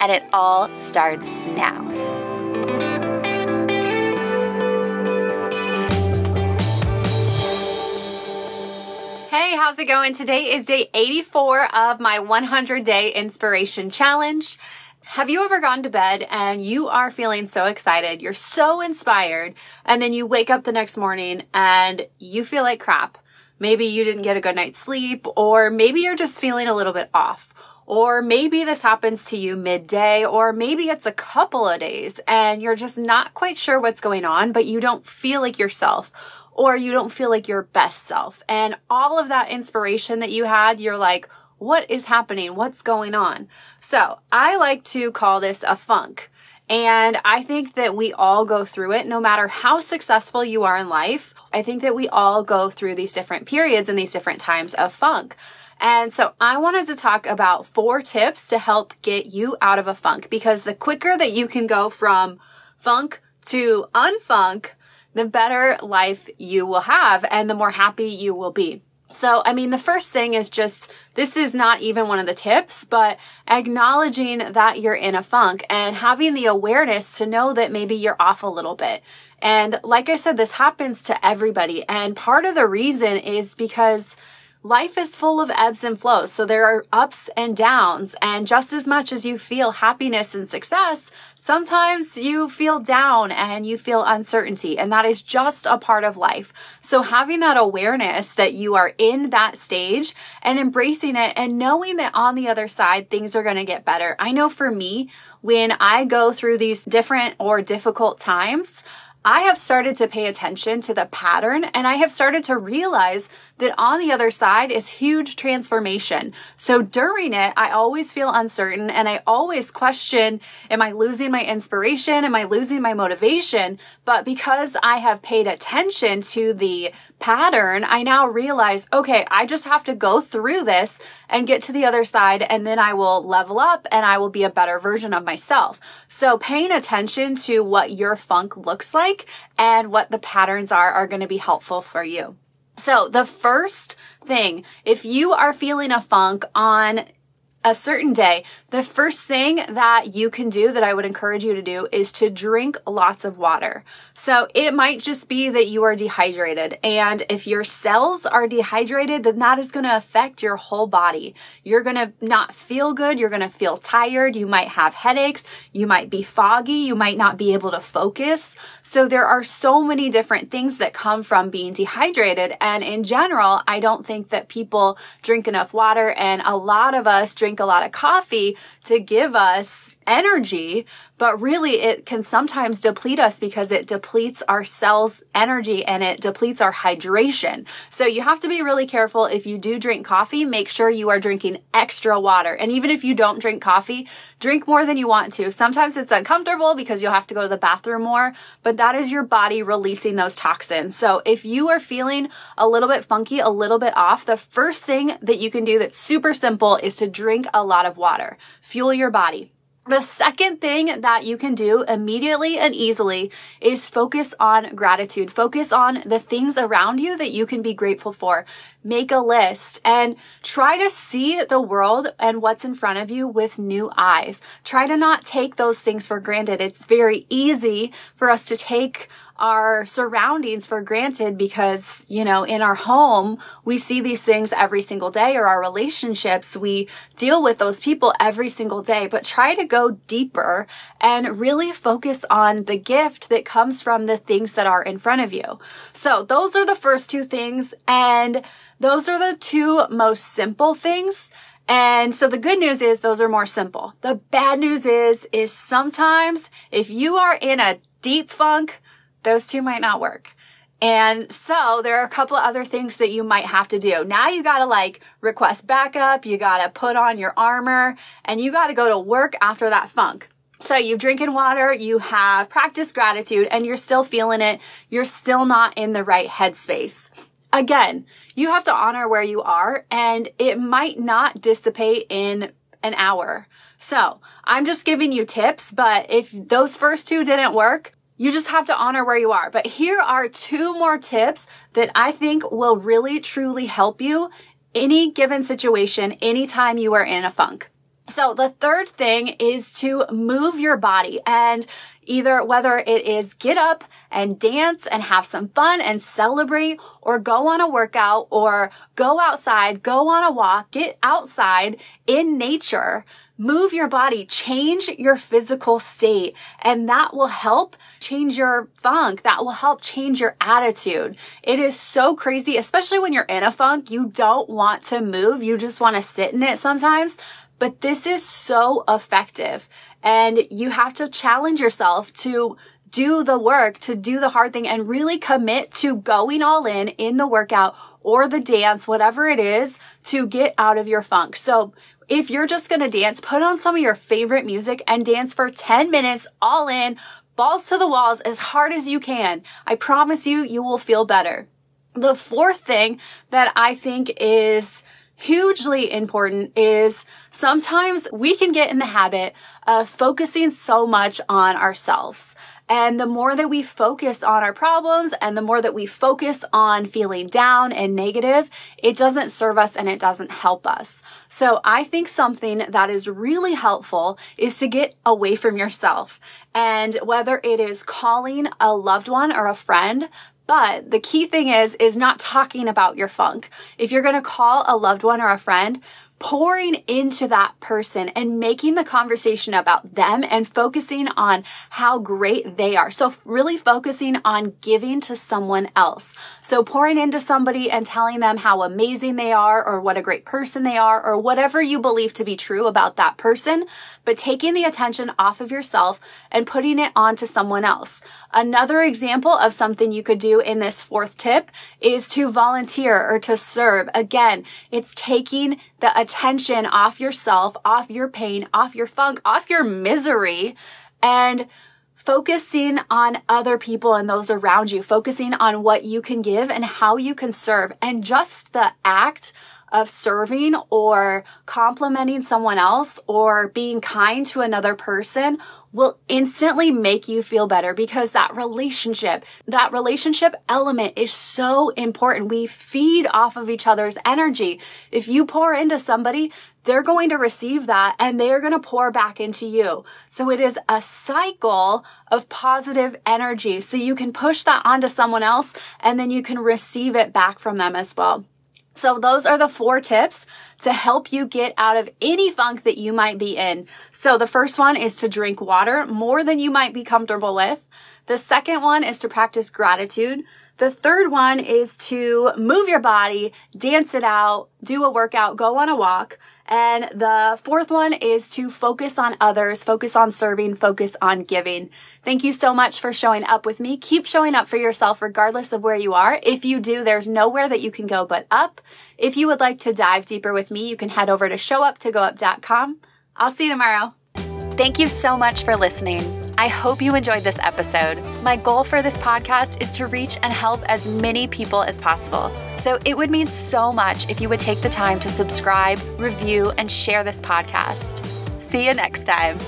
And it all starts now. Hey, how's it going? Today is day 84 of my 100 day inspiration challenge. Have you ever gone to bed and you are feeling so excited, you're so inspired, and then you wake up the next morning and you feel like crap? Maybe you didn't get a good night's sleep, or maybe you're just feeling a little bit off. Or maybe this happens to you midday, or maybe it's a couple of days and you're just not quite sure what's going on, but you don't feel like yourself or you don't feel like your best self. And all of that inspiration that you had, you're like, what is happening? What's going on? So I like to call this a funk. And I think that we all go through it no matter how successful you are in life. I think that we all go through these different periods and these different times of funk. And so I wanted to talk about four tips to help get you out of a funk because the quicker that you can go from funk to unfunk, the better life you will have and the more happy you will be. So, I mean, the first thing is just, this is not even one of the tips, but acknowledging that you're in a funk and having the awareness to know that maybe you're off a little bit. And like I said, this happens to everybody. And part of the reason is because life is full of ebbs and flows. So there are ups and downs. And just as much as you feel happiness and success, sometimes you feel down and you feel uncertainty. And that is just a part of life. So having that awareness that you are in that stage and embracing it and knowing that on the other side, things are going to get better. I know for me, when I go through these different or difficult times, I have started to pay attention to the pattern and I have started to realize that on the other side is huge transformation. So during it, I always feel uncertain and I always question, am I losing my inspiration? Am I losing my motivation? But because I have paid attention to the pattern, I now realize, okay, I just have to go through this and get to the other side and then I will level up and I will be a better version of myself. So paying attention to what your funk looks like and what the patterns are are going to be helpful for you. So the first thing, if you are feeling a funk on a certain day, the first thing that you can do that I would encourage you to do is to drink lots of water. So it might just be that you are dehydrated. And if your cells are dehydrated, then that is going to affect your whole body. You're going to not feel good. You're going to feel tired. You might have headaches. You might be foggy. You might not be able to focus. So there are so many different things that come from being dehydrated. And in general, I don't think that people drink enough water and a lot of us drink drink a lot of coffee to give us energy, but really it can sometimes deplete us because it depletes our cells energy and it depletes our hydration. So you have to be really careful if you do drink coffee, make sure you are drinking extra water. And even if you don't drink coffee, drink more than you want to. Sometimes it's uncomfortable because you'll have to go to the bathroom more, but that is your body releasing those toxins. So if you are feeling a little bit funky, a little bit off, the first thing that you can do that's super simple is to drink a lot of water. Fuel your body. The second thing that you can do immediately and easily is focus on gratitude. Focus on the things around you that you can be grateful for. Make a list and try to see the world and what's in front of you with new eyes. Try to not take those things for granted. It's very easy for us to take our surroundings for granted because, you know, in our home, we see these things every single day or our relationships, we deal with those people every single day, but try to go deeper and really focus on the gift that comes from the things that are in front of you. So those are the first two things. And those are the two most simple things. And so the good news is those are more simple. The bad news is, is sometimes if you are in a deep funk, those two might not work. And so there are a couple other things that you might have to do. Now you gotta like request backup, you gotta put on your armor, and you gotta go to work after that funk. So you've drinking water, you have practiced gratitude, and you're still feeling it. You're still not in the right headspace. Again, you have to honor where you are and it might not dissipate in an hour. So I'm just giving you tips, but if those first two didn't work, you just have to honor where you are. But here are two more tips that I think will really truly help you any given situation, anytime you are in a funk. So the third thing is to move your body and either whether it is get up and dance and have some fun and celebrate or go on a workout or go outside, go on a walk, get outside in nature Move your body, change your physical state, and that will help change your funk. That will help change your attitude. It is so crazy, especially when you're in a funk. You don't want to move. You just want to sit in it sometimes. But this is so effective and you have to challenge yourself to do the work, to do the hard thing and really commit to going all in in the workout or the dance, whatever it is to get out of your funk. So if you're just to dance, put on some of your favorite music and dance for 10 minutes all in, balls to the walls as hard as you can. I promise you, you will feel better. The fourth thing that I think is hugely important is sometimes we can get in the habit of focusing so much on ourselves. And the more that we focus on our problems and the more that we focus on feeling down and negative, it doesn't serve us and it doesn't help us. So I think something that is really helpful is to get away from yourself. And whether it is calling a loved one or a friend, but the key thing is, is not talking about your funk. If you're going to call a loved one or a friend, pouring into that person and making the conversation about them and focusing on how great they are. So really focusing on giving to someone else. So pouring into somebody and telling them how amazing they are or what a great person they are or whatever you believe to be true about that person, but taking the attention off of yourself and putting it onto someone else. Another example of something you could do in this fourth tip is to volunteer or to serve. Again, it's taking the attention off yourself, off your pain, off your funk, off your misery, and focusing on other people and those around you, focusing on what you can give and how you can serve. And just the act of serving or complimenting someone else or being kind to another person will instantly make you feel better because that relationship, that relationship element is so important. We feed off of each other's energy. If you pour into somebody, they're going to receive that and they're going to pour back into you. So it is a cycle of positive energy. So you can push that onto someone else and then you can receive it back from them as well. So those are the four tips to help you get out of any funk that you might be in. So the first one is to drink water more than you might be comfortable with. The second one is to practice gratitude. The third one is to move your body, dance it out, do a workout, go on a walk. And the fourth one is to focus on others, focus on serving, focus on giving. Thank you so much for showing up with me. Keep showing up for yourself regardless of where you are. If you do, there's nowhere that you can go but up. If you would like to dive deeper with me, you can head over to showuptogoup.com. I'll see you tomorrow. Thank you so much for listening. I hope you enjoyed this episode. My goal for this podcast is to reach and help as many people as possible. So it would mean so much if you would take the time to subscribe, review, and share this podcast. See you next time.